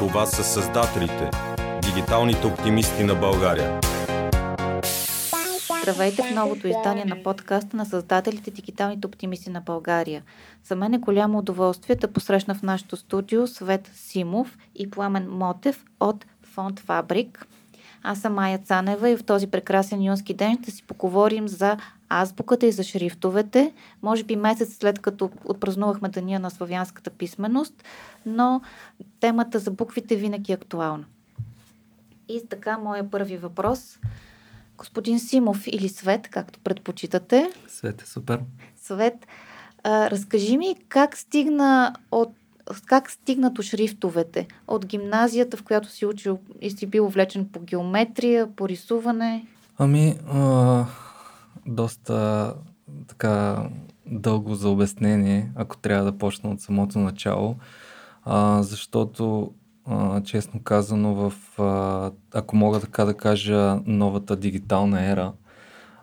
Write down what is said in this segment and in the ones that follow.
Това са създателите, дигиталните оптимисти на България. Здравейте в новото издание на подкаста на създателите Дигиталните оптимисти на България. За мен е голямо удоволствие да посрещна в нашото студио Свет Симов и Пламен Мотев от Фонд Фабрик. Аз съм Майя Цанева и в този прекрасен юнски ден ще си поговорим за азбуката и за шрифтовете. Може би месец след като отпразнувахме Деня на славянската писменост, но темата за буквите винаги е актуална. И така, моя първи въпрос. Господин Симов или Свет, както предпочитате. Свет е супер. Свет, а, разкажи ми как стигна от как стигнат до шрифтовете? От гимназията, в която си учил и си бил влечен по геометрия, по рисуване? Ами, а, доста така дълго за обяснение, ако трябва да почна от самото начало, а, защото а, честно казано в, а, ако мога така да кажа, новата дигитална ера,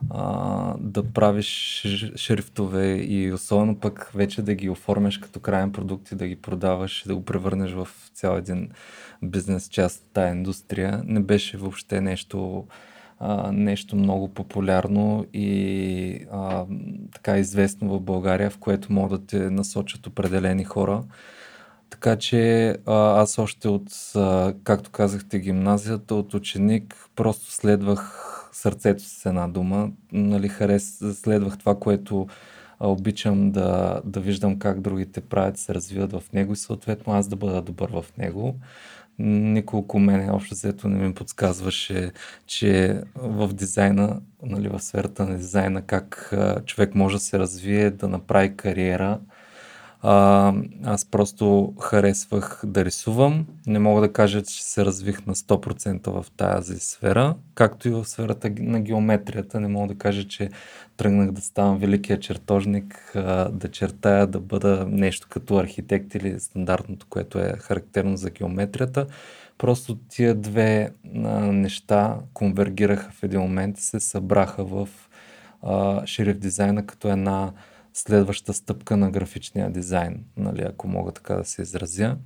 а, да правиш шрифтове и особено пък вече да ги оформяш като крайен продукт и да ги продаваш и да го превърнеш в цял един бизнес част от тази индустрия, не беше въобще нещо, нещо много популярно и а, така известно в България, в което могат да те насочат определени хора. Така че а, аз още от, а, както казахте, гимназията, от ученик, просто следвах сърцето с една дума. Нали, харес, следвах това, което а, обичам да, да виждам как другите правят, се развиват в него и съответно аз да бъда добър в него. Никой около мен общо взето не ми подсказваше, че в дизайна, нали, в сферата на дизайна, как човек може да се развие, да направи кариера, а, аз просто харесвах да рисувам. Не мога да кажа, че се развих на 100% в тази сфера, както и в сферата на геометрията. Не мога да кажа, че тръгнах да ставам великия чертожник, а, да чертая, да бъда нещо като архитект или стандартното, което е характерно за геометрията. Просто тия две а, неща конвергираха в един момент и се събраха в а, шрифт дизайна като една следваща стъпка на графичния дизайн, нали, ако мога така да се изразя.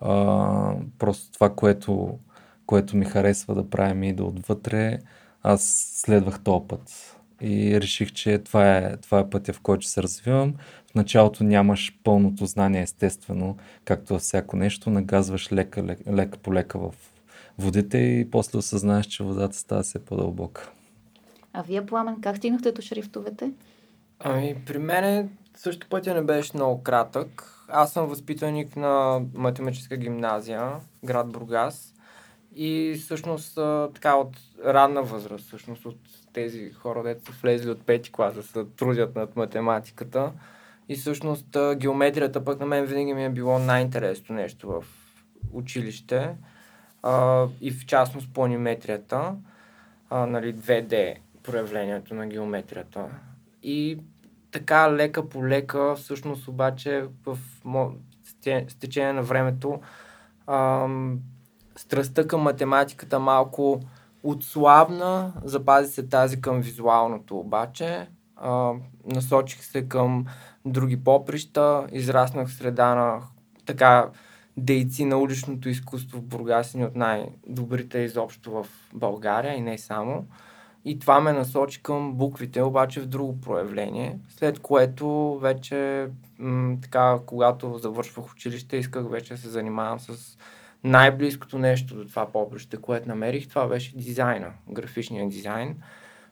А, просто това, което, което ми харесва да правим и да отвътре, аз следвах този път. И реших, че това е, това е пътя, в който се развивам. В началото нямаш пълното знание, естествено, както във всяко нещо, нагазваш лека, лека, лека по лека в водите и после осъзнаеш, че водата става все по-дълбока. А вие, Пламен, как стигнахте до шрифтовете? Ами, при мен също пътя не беше много кратък. Аз съм възпитаник на математическа гимназия, град Бургас. И всъщност така от ранна възраст, всъщност от тези хора, дето са влезли от пети класа, се трудят над математиката. И всъщност геометрията пък на мен винаги ми е било най-интересно нещо в училище. А, и в частност планиметрията, а, нали, 2D проявлението на геометрията. И така лека по лека, всъщност обаче в с течение на времето ам, страстта към математиката малко отслабна, запази се тази към визуалното обаче. А, насочих се към други поприща, израснах в среда на така дейци на уличното изкуство в Бургас от най-добрите изобщо в България и не само. И това ме насочи към буквите, обаче в друго проявление, след което вече, м- така, когато завършвах училище, исках вече да се занимавам с най-близкото нещо до това поприще, което намерих, това беше дизайна, графичния дизайн.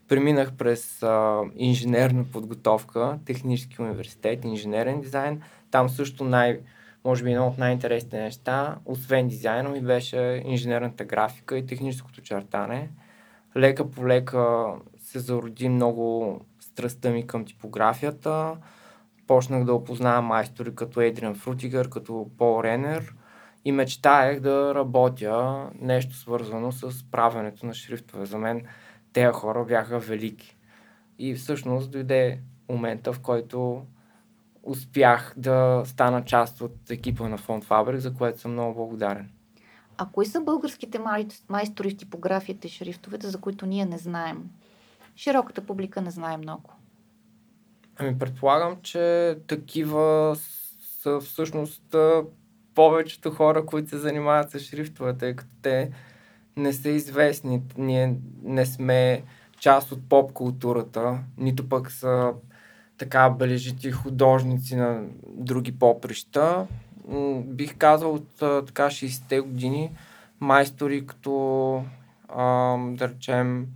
Преминах през а, инженерна подготовка, технически университет, инженерен дизайн. Там също най- може би едно от най-интересните неща, освен дизайна ми беше инженерната графика и техническото чертане лека по лека се зароди много страстта ми към типографията. Почнах да опознавам майстори като Едриан Фрутигър, като Пол Ренер и мечтаех да работя нещо свързано с правенето на шрифтове. За мен тези хора бяха велики. И всъщност дойде момента, в който успях да стана част от екипа на Фонд Фабрик, за което съм много благодарен. А кои са българските майстори в типографията и шрифтовете, за които ние не знаем? Широката публика не знае много. Ами предполагам, че такива са всъщност повечето хора, които се занимават с шрифтове, тъй като те не са известни. Ние не сме част от поп културата, нито пък са така бележити художници на други поприща. Бих казал от така 60-те години майстори като а, да речем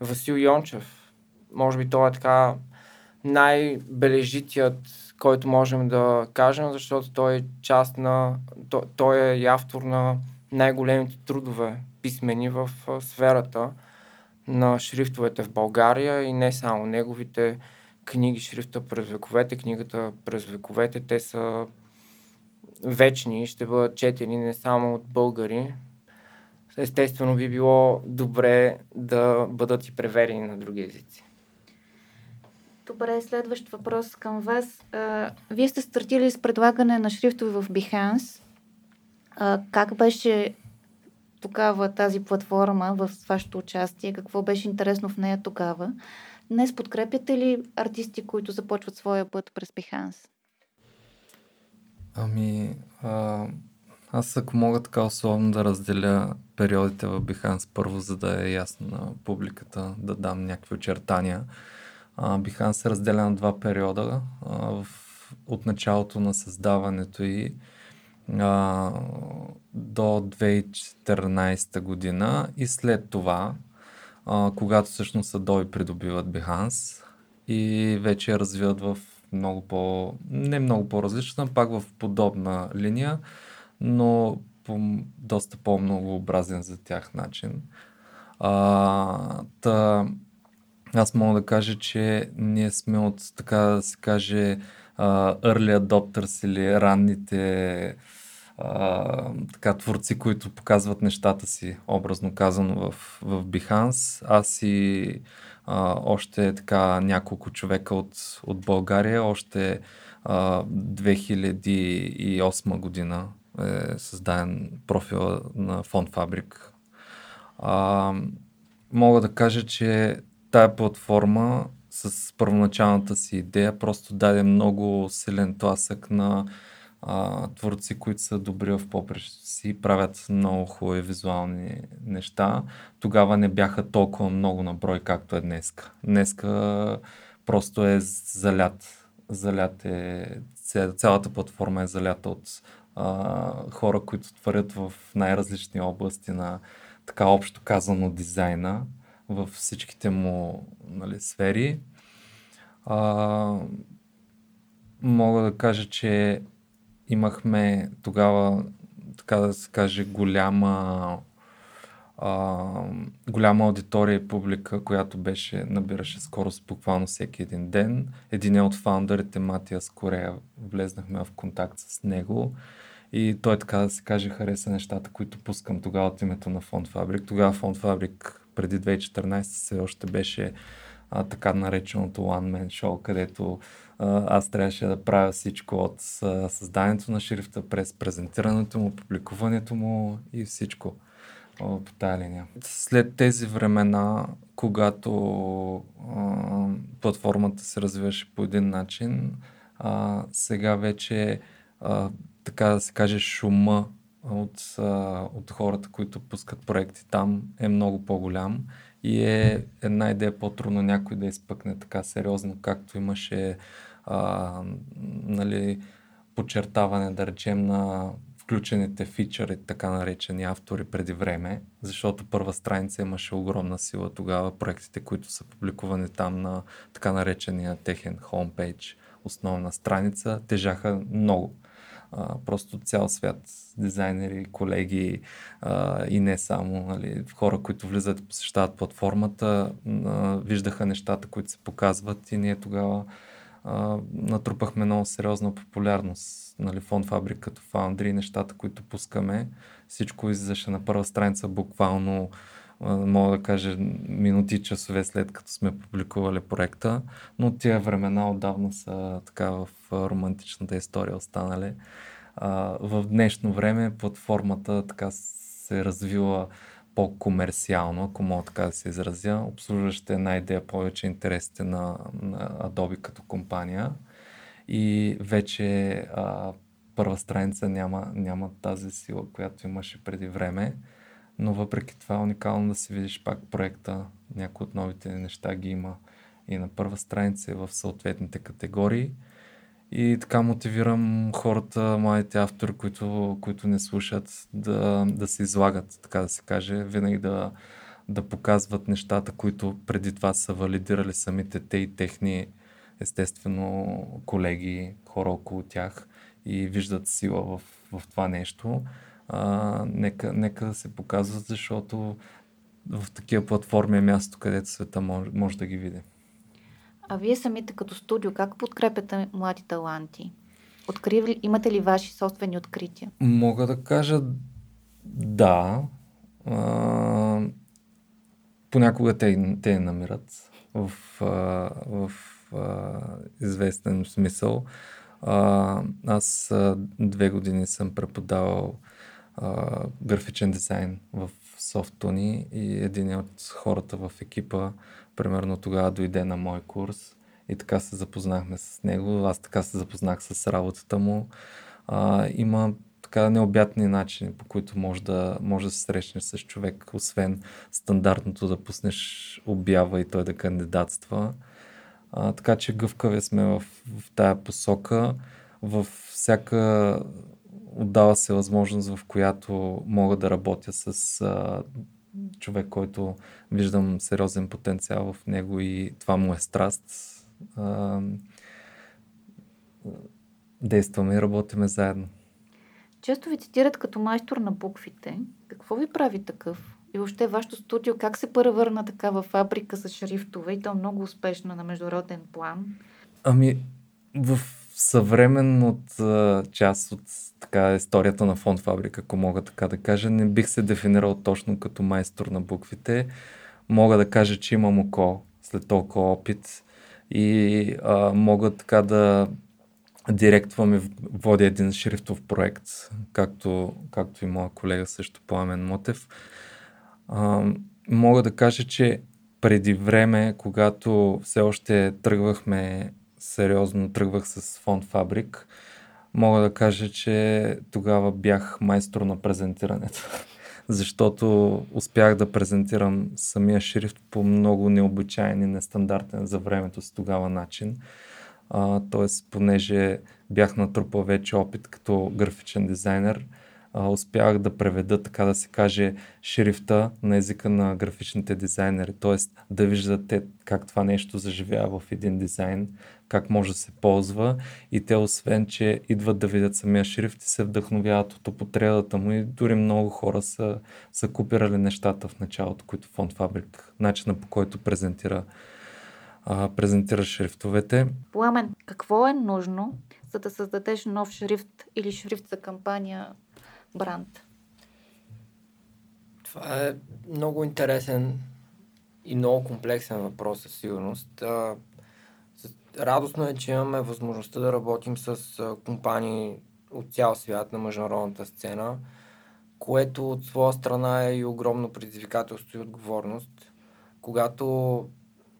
Васил Йончев. Може би това е така най-бележитият, който можем да кажем, защото той е част на, той, той е и автор на най-големите трудове писмени в сферата на шрифтовете в България и не само неговите книги, шрифта през вековете, книгата през вековете, те са вечни ще бъдат четени не само от българи. Естествено би било добре да бъдат и преведени на други езици. Добре, следващ въпрос към вас. Вие сте стартили с предлагане на шрифтове в Behance. Как беше тогава тази платформа в вашето участие? Какво беше интересно в нея тогава? Днес подкрепяте ли артисти, които започват своя път през Behance? Ами, а, аз ако мога така условно да разделя периодите в Behance първо, за да е ясно на публиката, да дам някакви очертания. Behance се разделя на два периода. А, в, от началото на създаването и а, до 2014 година и след това, а, когато всъщност Adobe придобиват Behance и вече развиват в много по... не много по-различна, пак в подобна линия, но по доста по-многообразен за тях начин. А, та, аз мога да кажа, че ние сме от, така да се каже, early adopters или ранните uh, така, творци, които показват нещата си, образно казано в, в Behance. Аз и uh, още така няколко човека от, от България, още uh, 2008 година е създаден профила на Фонд Фабрик. Uh, мога да кажа, че тая платформа с първоначалната си идея просто даде много силен тласък на а, творци, които са добри в попрещето си, правят много хубави визуални неща. Тогава не бяха толкова много на брой, както е днеска. Днеска просто е залят. Залят е, цялата платформа е залята от а, хора, които творят в най-различни области на така общо казано дизайна във всичките му нали, сфери. А, мога да кажа, че имахме тогава, така да се каже, голяма а, голяма аудитория и публика, която беше, набираше скорост буквално всеки един ден. Един от фаундърите, Матиас Корея, влезнахме в контакт с него и той така да се каже хареса нещата, които пускам тогава от името на Фонд Фабрик. Тогава Фонд Фабрик преди 2014 се още беше а, така нареченото One Man Show, където аз трябваше да правя всичко от а, създанието на шрифта през презентирането му, публикуването му и всичко а, по тази линия. След тези времена, когато а, платформата се развиваше по един начин, а, сега вече а, така да се каже шума от, от хората, които пускат проекти там е много по-голям и е една идея по-трудно някой да изпъкне така сериозно, както имаше а, нали, подчертаване, да речем, на включените фичъри, така наречени автори преди време, защото първа страница имаше огромна сила тогава. Проектите, които са публикувани там на така наречения техен хомпейдж, основна страница, тежаха много просто цял свят, дизайнери, колеги а, и не само, нали, хора, които влизат и посещават платформата, а, виждаха нещата, които се показват и ние тогава а, натрупахме много сериозна популярност. Нали, фонд Фабрик като фаундри, нещата, които пускаме, всичко излизаше на първа страница буквално мога да кажа минути, часове след като сме публикували проекта, но тия времена отдавна са така в романтичната история останали. в днешно време платформата така се развила по-комерциално, ако мога така да се изразя, обслужваща една идея повече интересите на, на Adobe като компания. И вече а, първа страница няма, няма тази сила, която имаше преди време, но въпреки това е уникално да си видиш пак проекта, някои от новите неща ги има и на първа страница и в съответните категории. И така мотивирам хората, младите автори, които, които не слушат, да, да се излагат, така да се каже, винаги да, да показват нещата, които преди това са валидирали самите те и техни, естествено, колеги, хора около тях и виждат сила в, в това нещо. А, нека, нека да се показват, защото в такива платформи е място, където света може, може да ги види. А вие самите като студио, как подкрепяте млади таланти? Открив, имате ли ваши собствени открития? Мога да кажа да. А, понякога те, те намират в, а, в а, известен смисъл. А, аз а, две години съм преподавал графичен дизайн в Софтуни и един от хората в екипа примерно тогава дойде на мой курс и така се запознахме с него. Аз така се запознах с работата му. А, има така необятни начини, по които може да, може да се срещнеш с човек, освен стандартното да пуснеш обява и той да кандидатства. А, така че гъвкави сме в, в тая посока. В всяка отдава се възможност, в която мога да работя с а, човек, който виждам сериозен потенциал в него и това му е страст. А, действаме и работиме заедно. Често ви цитират като майстор на буквите. Какво ви прави такъв? И въобще вашето студио как се превърна така в фабрика с шрифтове и то много успешно на международен план? Ами, в съвременната част от така, историята на фонд фабрика, ако мога така да кажа, не бих се дефинирал точно като майстор на буквите. Мога да кажа, че имам око след толкова опит и а, мога така да директвам и водя един шрифтов проект, както, както и моя колега също Пламен Мотев. А, мога да кажа, че преди време, когато все още тръгвахме сериозно, тръгвах с фонд Фабрик, мога да кажа, че тогава бях майстор на презентирането. Защото успях да презентирам самия шрифт по много необичайен и нестандартен за времето си тогава начин. тоест, понеже бях натрупал вече опит като графичен дизайнер, а, успях да преведа, така да се каже, шрифта на езика на графичните дизайнери, т.е. да виждате как това нещо заживява в един дизайн, как може да се ползва и те освен, че идват да видят самия шрифт и се вдъхновяват от употребата му и дори много хора са, са купирали нещата в началото, които Фонд Фабрик, начина по който презентира а, презентира шрифтовете. Пламен, какво е нужно, за да създадеш нов шрифт или шрифт за кампания бранд? Това е много интересен и много комплексен въпрос със сигурност. Радостно е, че имаме възможността да работим с компании от цял свят на международната сцена, което от своя страна е и огромно предизвикателство и отговорност. Когато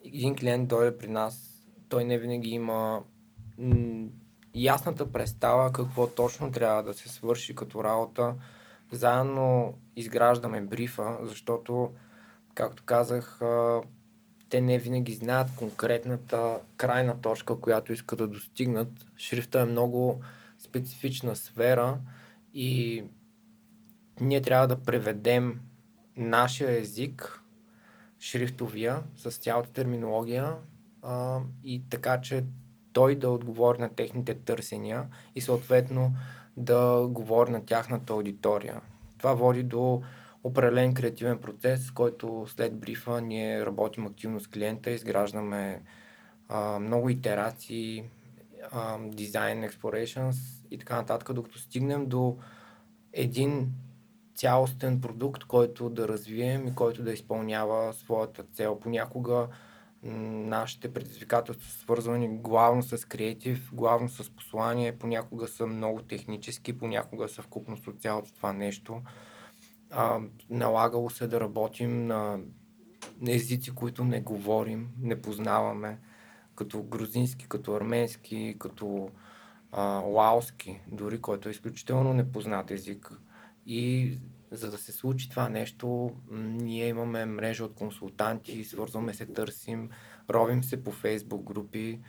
един клиент дойде при нас, той не винаги има ясната представа какво точно трябва да се свърши като работа. Заедно изграждаме брифа, защото, както казах, те не винаги знаят конкретната крайна точка, която искат да достигнат. Шрифта е много специфична сфера и ние трябва да преведем нашия език, шрифтовия, с цялата терминология а, и така, че той да отговори на техните търсения и съответно да говори на тяхната аудитория. Това води до определен креативен процес, който след брифа ние работим активно с клиента, изграждаме а, много итерации, design explorations и така нататък, докато стигнем до един цялостен продукт, който да развием и който да изпълнява своята цел. Понякога нашите предизвикателства са свързвани главно с креатив, главно с послание, понякога са много технически, понякога са вкупност от цялото това нещо. А, налагало се да работим на, езици, които не говорим, не познаваме, като грузински, като арменски, като а, лаоски, дори който е изключително непознат език. И за да се случи това нещо, ние имаме мрежа от консултанти, свързваме се, търсим, ровим се по фейсбук групи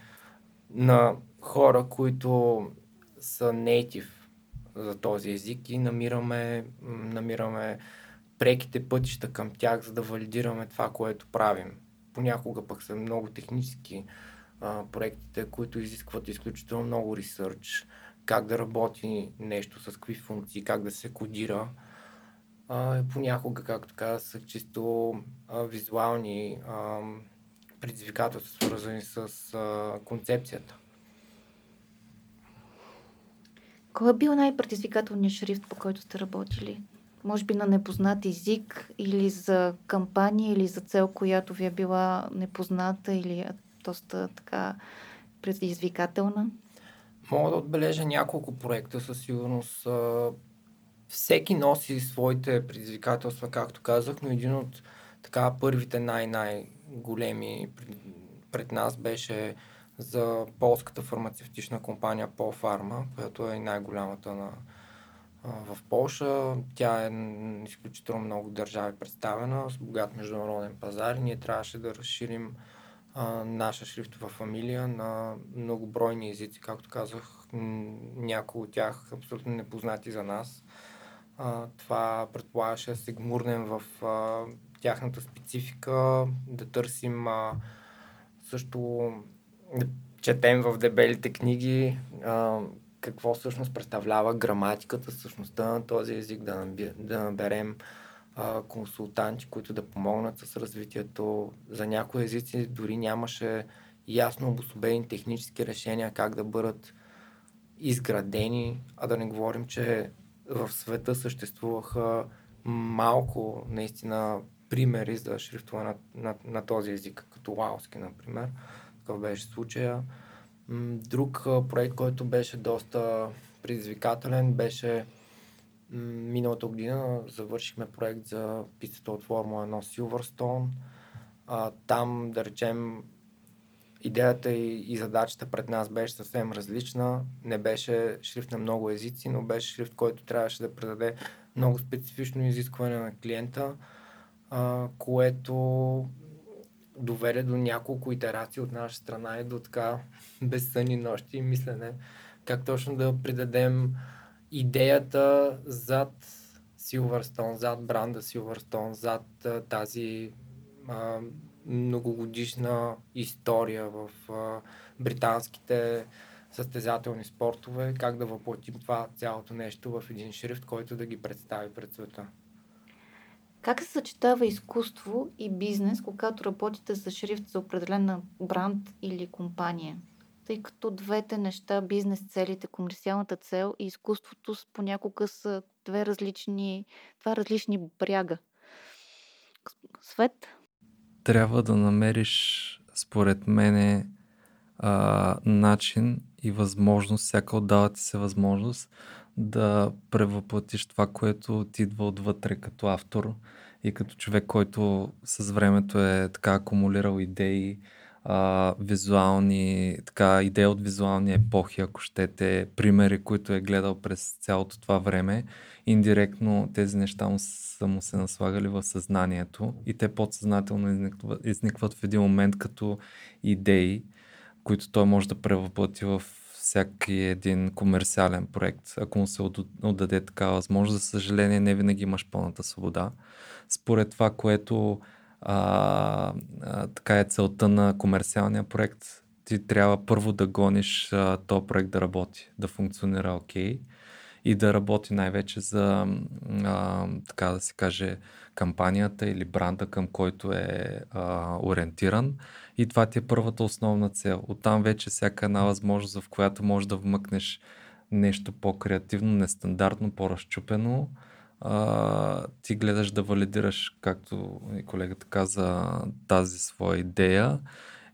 на хора, които са native за този език и намираме, намираме преките пътища към тях, за да валидираме това, което правим. Понякога пък са много технически а, проектите, които изискват изключително много ресърч, как да работи нещо, с какви функции, как да се кодира. А, понякога, както казах, са чисто а, визуални а, предизвикателства, свързани с а, концепцията. Кой е бил най-предизвикателният шрифт, по който сте работили? Може би на непознат език или за кампания или за цел, която ви е била непозната или е доста така предизвикателна? Мога да отбележа няколко проекта със сигурност. Всеки носи своите предизвикателства, както казах, но един от така първите най-най-големи пред, нас беше за полската фармацевтична компания Полфарма, която е най-голямата на, в Полша. Тя е изключително много държави представена, с богат международен пазар и ние трябваше да разширим наша шрифтова фамилия на многобройни езици, както казах, някои от тях абсолютно непознати за нас. Това предполагаше да се гмурнем в тяхната специфика, да търсим също четем в дебелите книги а, какво всъщност представлява граматиката, същността на този език, да, наби, да наберем а, консултанти, които да помогнат с развитието. За някои езици дори нямаше ясно обособени технически решения как да бъдат изградени, а да не говорим, че в света съществуваха малко наистина примери за шрифтове на, на, на този език, като лаоски, например. Такъв беше случая. Друг проект, който беше доста предизвикателен, беше миналата година завършихме проект за пистата от Формула 1 Silverstone. Там, да речем, идеята и, задачата пред нас беше съвсем различна. Не беше шрифт на много езици, но беше шрифт, който трябваше да предаде много специфично изискване на клиента, което доведе до няколко итерации от наша страна и до така безсънни нощи и мислене как точно да придадем идеята зад Silverstone, зад бранда Silverstone, зад тази а, многогодишна история в а, британските състезателни спортове, как да въплатим това цялото нещо в един шрифт, който да ги представи пред света. Как се съчетава изкуство и бизнес, когато работите за шрифт за определена бранд или компания? Тъй като двете неща, бизнес целите, комерциалната цел и изкуството понякога са две различни, два различни бряга. Свет? Трябва да намериш, според мене, а, начин и възможност, всяка отдава ти се възможност да превъплатиш това, което ти идва отвътре като автор и като човек, който с времето е така акумулирал идеи, а, визуални, така, идеи от визуални епохи, ако щете, примери, които е гледал през цялото това време. Индиректно тези неща му са му се наслагали в съзнанието и те подсъзнателно изникват, изникват в един момент като идеи, които той може да превъплати в всяки един комерциален проект, ако му се отдаде такава възможност. За съжаление, не винаги имаш пълната свобода. Според това, което а, а, така е целта на комерциалния проект, ти трябва първо да гониш а, този проект да работи, да функционира окей okay, и да работи най-вече за, а, така да се каже, кампанията или бранда, към който е а, ориентиран. И това ти е първата основна цел. Оттам вече всяка една възможност, в която можеш да вмъкнеш нещо по-креативно, нестандартно, по-разчупено, а, ти гледаш да валидираш, както и колегата каза, тази своя идея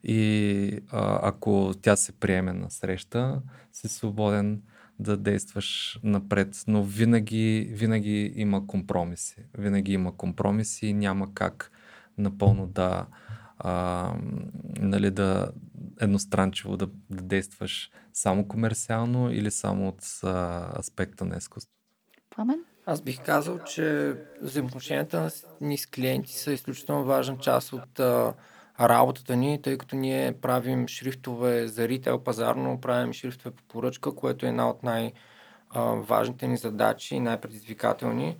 и а, ако тя се приеме на среща, си свободен да действаш напред. Но винаги, винаги има компромиси. Винаги има компромиси и няма как напълно да, а, нали, да едностранчиво да, да действаш само комерциално или само от а, аспекта на изкуство? Пламен? Аз бих казал, че взаимоотношенията ни с клиенти са изключително важна част от а, работата ни, тъй като ние правим шрифтове за ритейл пазарно, правим шрифтове по поръчка, което е една от най-важните ни задачи и най-предизвикателни.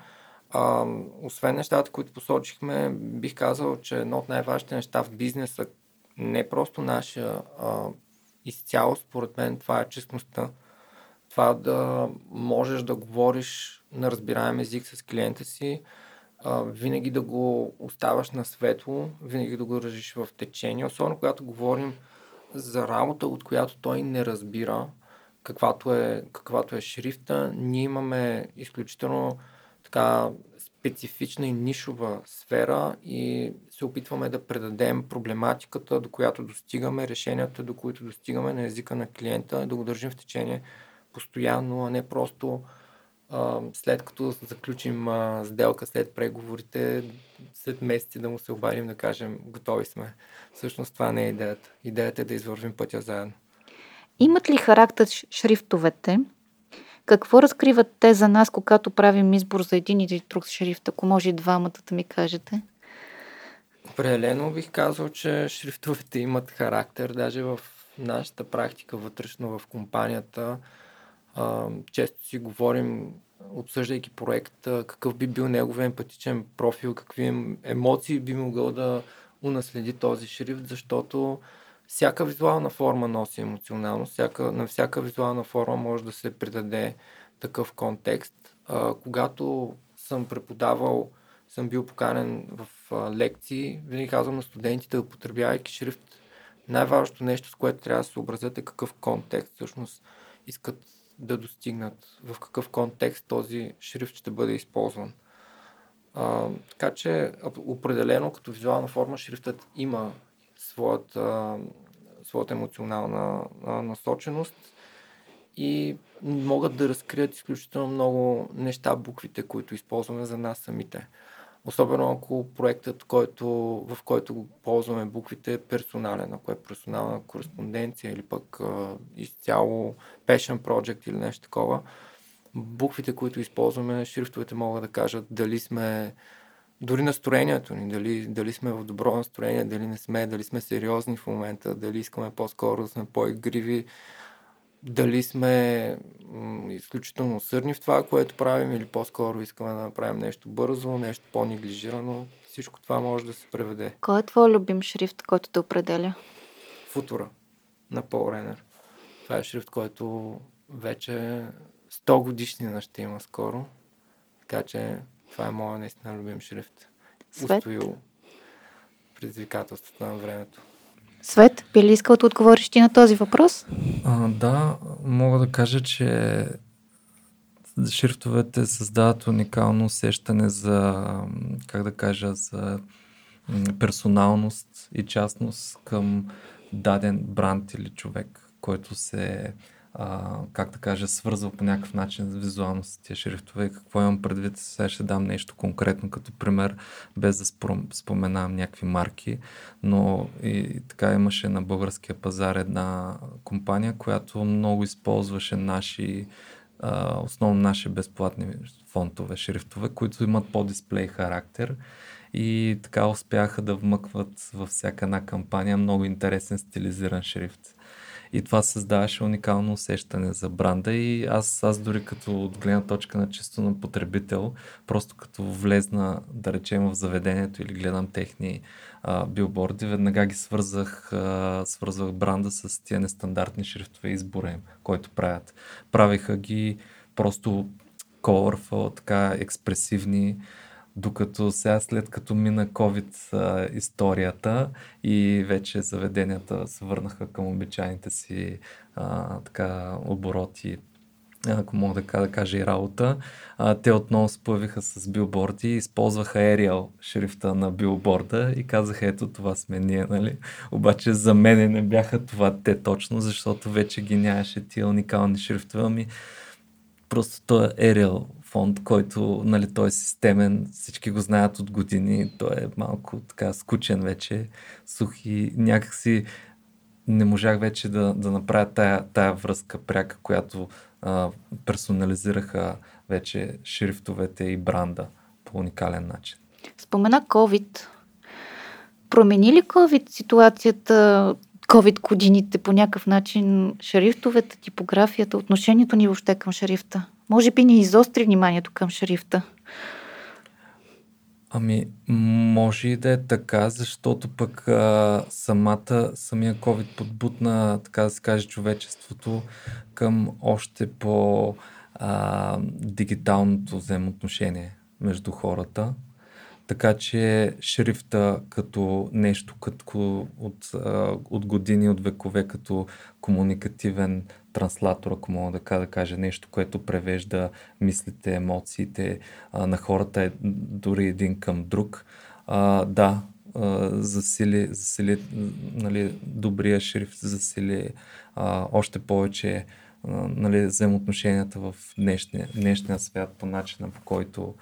А, освен нещата, които посочихме, бих казал, че едно от най-важните неща в бизнеса, не просто наша а, изцяло, според мен, това е честността. Това да можеш да говориш на разбираем език с клиента си, а, винаги да го оставаш на светло, винаги да го държиш в течение, особено когато говорим за работа, от която той не разбира каквато е, каквато е шрифта. Ние имаме изключително така специфична и нишова сфера и се опитваме да предадем проблематиката, до която достигаме, решенията, до които достигаме на езика на клиента, да го държим в течение постоянно, а не просто а, след като заключим а, сделка, след преговорите, след месеци да му се обадим да кажем готови сме. Всъщност това не е идеята. Идеята е да извървим пътя заедно. Имат ли характер шрифтовете? Какво разкриват те за нас, когато правим избор за един или друг шрифт? Ако може и двамата да ми кажете. Определено бих казал, че шрифтовете имат характер. Даже в нашата практика вътрешно в компанията често си говорим, обсъждайки проекта, какъв би бил неговия емпатичен профил, какви емоции би могъл да унаследи този шрифт, защото всяка визуална форма носи емоционално, всяка, на всяка визуална форма може да се придаде такъв контекст. А, когато съм преподавал, съм бил поканен в а, лекции, винаги казвам на студентите, да потребявайки шрифт, най-важното нещо, с което трябва да се образят е какъв контекст всъщност искат да достигнат, в какъв контекст този шрифт ще бъде използван. А, така че определено като визуална форма шрифтът има своята, своята емоционална насоченост и могат да разкрият изключително много неща, буквите, които използваме за нас самите. Особено ако проектът, който, в който го ползваме буквите е персонален, ако е персонална кореспонденция или пък а, изцяло passion project или нещо такова, буквите, които използваме, шрифтовете могат да кажат дали сме дори настроението ни, дали, дали сме в добро настроение, дали не сме, дали сме сериозни в момента, дали искаме по-скоро да сме по-игриви, дали сме м- изключително усърдни в това, което правим или по-скоро искаме да направим нещо бързо, нещо по-неглижирано. Всичко това може да се преведе. Кой е твой любим шрифт, който те определя? Футура на Пол Ренер. Това е шрифт, който вече 100 годишнина ще има скоро. Така че това е моят наистина любим шрифт. Свет? Устоил предизвикателството на времето. Свет, би ли искал да отговориш ти на този въпрос? А, да, мога да кажа, че шрифтовете създават уникално усещане за, как да кажа, за персоналност и частност към даден бранд или човек, който се а, как да кажа, свързал по някакъв начин визуално с тия шрифтове. Какво имам предвид? Сега ще дам нещо конкретно като пример, без да споменавам някакви марки, но и, и така имаше на българския пазар една компания, която много използваше наши Uh, основно наши безплатни фонтове, шрифтове, които имат по-дисплей характер и така успяха да вмъкват във всяка една кампания много интересен стилизиран шрифт. И това създаваше уникално усещане за бранда и аз, аз дори като от гледна точка на чисто на потребител, просто като влезна, да речем, в заведението или гледам техни а, билборди, веднага ги свързах, а, свързвах бранда с тия нестандартни шрифтове избора им, който правят. Правиха ги просто colorful, така експресивни, докато сега след като мина COVID а, историята и вече заведенията се върнаха към обичайните си а, така обороти, ако мога да, да кажа и работа, а, те отново се появиха с билборди, използваха Arial шрифта на билборда и казаха ето това сме ние, нали? Обаче за мен не бяха това те точно, защото вече ги нямаше тия уникални шрифтове, ами просто той е Arial фонд, който нали, той е системен, всички го знаят от години, той е малко така скучен вече, сух и някакси не можах вече да, да направя тая, тая връзка пряка, която а, персонализираха вече шрифтовете и бранда по уникален начин. Спомена COVID. Промени ли COVID ситуацията, COVID годините по някакъв начин, шрифтовете, типографията, отношението ни въобще към шрифта? Може би ни изостри вниманието към шрифта. Ами, може и да е така, защото пък а, самата, самия COVID подбутна, така да се каже, човечеството към още по а, дигиталното взаимоотношение между хората. Така че шрифта като нещо като от, от години, от векове, като комуникативен транслатор, ако мога да, да кажа нещо, което превежда мислите, емоциите а, на хората дори един към друг. А, да, а, засили, засили нали, добрия шрифт, засили а, още повече а, нали, взаимоотношенията в днешния, днешния свят по начина по който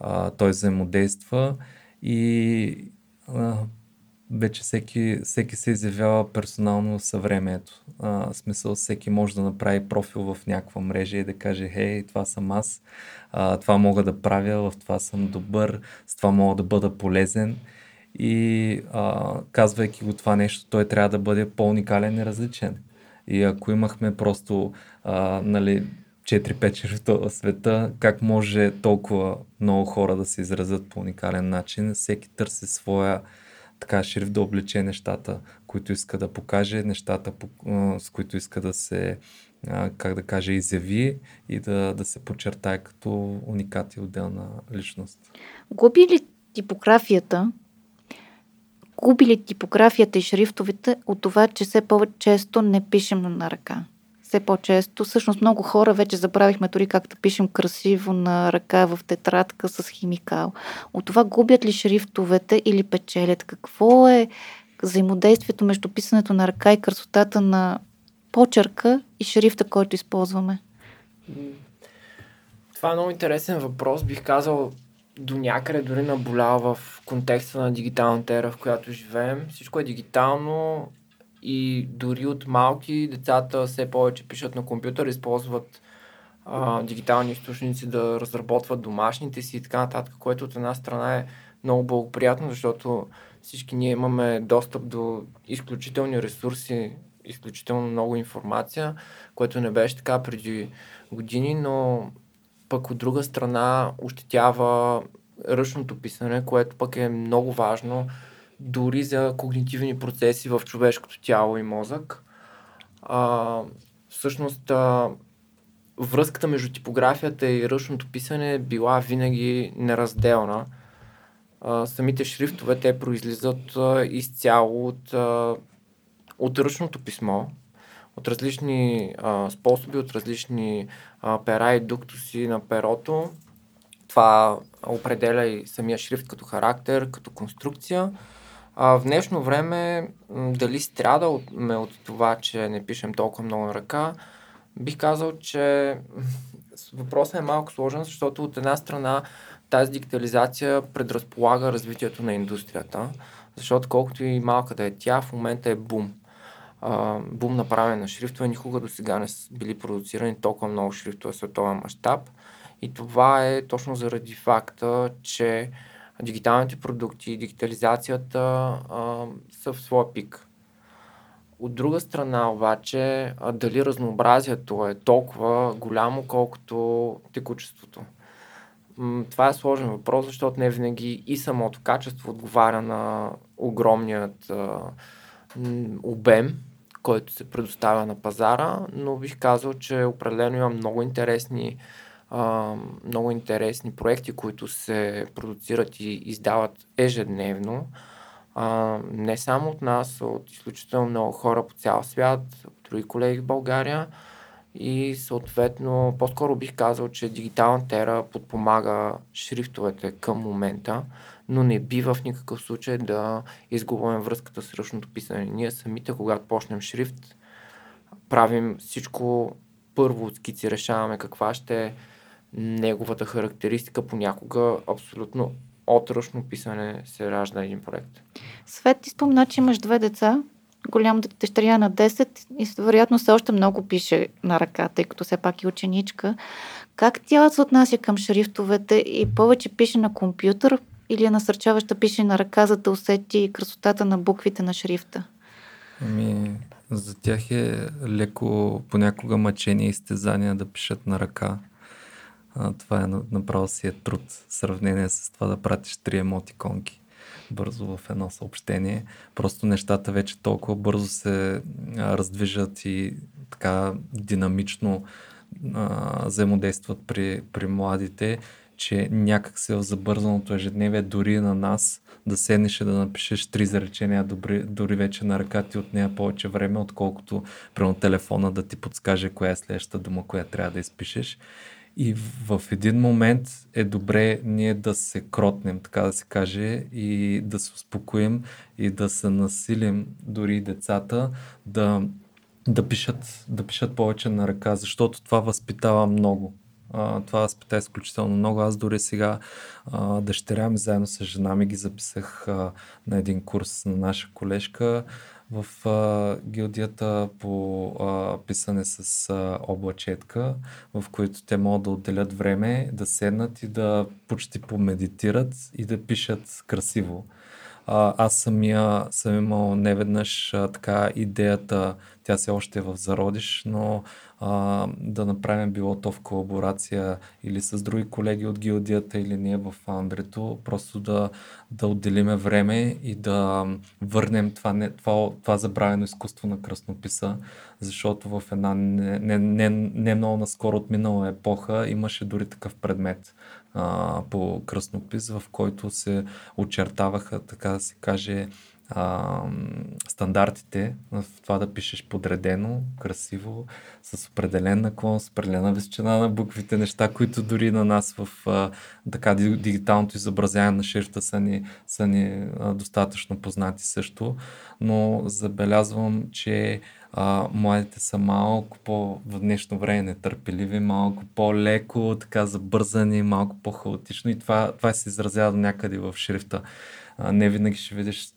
а, той взаимодейства и а, вече всеки, всеки се изявява персонално съвремието. А, смисъл, всеки може да направи профил в някаква мрежа и да каже, хей, това съм аз, а, това мога да правя, в това съм добър, с това мога да бъда полезен. И а, казвайки го това нещо, той трябва да бъде по-уникален и различен. И ако имахме просто а, нали, 4-5 шрифта в света, как може толкова много хора да се изразят по уникален начин. Всеки търси своя така шрифт да облече нещата, които иска да покаже, нещата, с които иска да се, как да кажа, изяви и да, да се подчертае като уникат и отделна личност. Губи ли типографията, губи ли типографията и шрифтовете от това, че все по-често не пишем на ръка? Все по-често. Всъщност много хора вече забравихме дори как да пишем красиво на ръка в тетрадка с химикал. От това губят ли шрифтовете или печелят? Какво е взаимодействието между писането на ръка и красотата на почерка и шрифта, който използваме? Това е много интересен въпрос. Бих казал до някъде дори наболява в контекста на дигиталната ера, в която живеем. Всичко е дигитално, и дори от малки децата все повече пишат на компютър, използват а, дигитални източници да разработват домашните си и така нататък, което от една страна е много благоприятно, защото всички ние имаме достъп до изключителни ресурси, изключително много информация, което не беше така преди години, но пък от друга страна ощетява ръчното писане, което пък е много важно дори за когнитивни процеси в човешкото тяло и мозък. А, всъщност, а, връзката между типографията и ръчното писане била винаги неразделна. А, самите шрифтове те произлизат а, изцяло от, а, от ръчното писмо, от различни а, способи, от различни а, пера и дуктуси на перото. Това определя и самия шрифт като характер, като конструкция. А, в днешно време, дали страдаме от това, че не пишем толкова много на ръка, бих казал, че въпросът е малко сложен, защото от една страна тази дигитализация предразполага развитието на индустрията, защото колкото и малка да е тя, в момента е бум. А, бум направен на шрифтове, никога до сега не са били продуцирани толкова много шрифтове в световен мащаб. И това е точно заради факта, че дигиталните продукти, дигитализацията а, са в своя пик. От друга страна обаче, а, дали разнообразието е толкова голямо, колкото текучеството? М- това е сложен въпрос, защото не винаги и самото качество отговаря на огромният а, обем, който се предоставя на пазара, но бих казал, че определено има много интересни а, много интересни проекти, които се продуцират и издават ежедневно. А, не само от нас, от изключително много хора по цял свят, от други колеги в България. И съответно, по-скоро бих казал, че дигиталната ера подпомага шрифтовете към момента, но не бива в никакъв случай да изгубваме връзката с ръчното писане. Ние самите, когато почнем шрифт, правим всичко първо от скици, решаваме каква ще е неговата характеристика понякога абсолютно отръчно писане се ражда един проект. Свет, ти спомена, че имаш две деца. голямата дъщеря на 10 и вероятно все още много пише на ръка, тъй като все пак е ученичка. Как тя се отнася към шрифтовете и повече пише на компютър или е насърчаваща пише на ръка, за да усети красотата на буквите на шрифта? Ами, за тях е леко понякога мъчение и изтезания да пишат на ръка. Това е направо си е труд в сравнение с това да пратиш три емотиконки бързо в едно съобщение. Просто нещата вече толкова бързо се раздвижат и така динамично а, взаимодействат при, при младите, че някак се в забързаното ежедневие дори на нас да седнеш и да напишеш три заречения, дори, дори вече на ръка ти от нея повече време, отколкото прямо телефона да ти подскаже коя е следващата дума, която трябва да изпишеш. И в един момент е добре ние да се кротнем, така да се каже, и да се успокоим и да се насилим дори децата да, да, пишат, да пишат повече на ръка, защото това възпитава много. А, това възпитава изключително много. Аз дори сега а, дъщеря ми заедно с жена ми ги записах а, на един курс на наша колежка в а, гилдията по а, писане с а, облачетка, в които те могат да отделят време, да седнат и да почти помедитират и да пишат красиво. А, аз самия съм имал неведнъж а, така идеята, тя се още е в зародиш, но а, да направим било то в колаборация или с други колеги от гилдията или ние в Андрето, просто да, да отделиме време и да върнем това, не, това, това забравено изкуство на кръснописа, защото в една не, не, не, не много наскоро от минала епоха имаше дори такъв предмет а, по кръснопис, в който се очертаваха, така да се каже, а, стандартите в това да пишеш подредено, красиво, с определен наклон, с определена височина на буквите, неща, които дори на нас в а, така дигиталното изобразяване на шрифта са ни, са ни а, достатъчно познати също, но забелязвам, че а, младите са малко по в днешно време нетърпеливи, малко по-леко, така забързани, малко по-хаотично и това, това се изразява някъде в шрифта не винаги ще видиш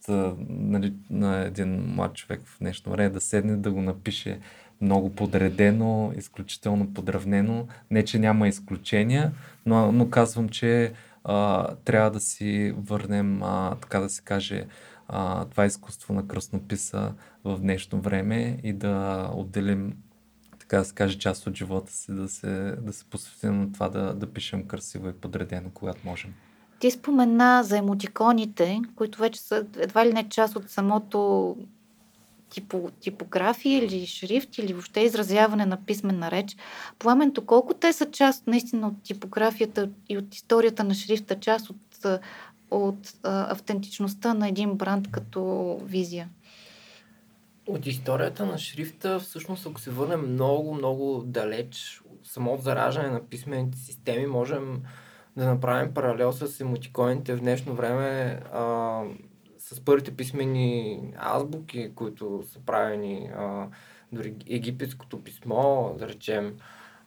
нали, на един млад човек в днешно време да седне да го напише много подредено, изключително подравнено. Не, че няма изключения, но, но казвам, че а, трябва да си върнем, а, така да се каже, а, това изкуство на кръснописа в днешно време и да отделим така да се каже, част от живота си, да се, да се посветим на това да, да пишем красиво и подредено, когато можем. Ти спомена за емотиконите, които вече са едва ли не част от самото типо, типография или шрифт или въобще изразяване на писменна реч. Пламенто, колко те са част наистина от типографията и от историята на шрифта, част от, от а, автентичността на един бранд като визия? От историята на шрифта, всъщност, ако се върнем много, много далеч, самото зараждане на писмените системи, можем да направим паралел с емотиконите в днешно време а, с първите писмени азбуки, които са правени, а, дори египетското писмо, да речем,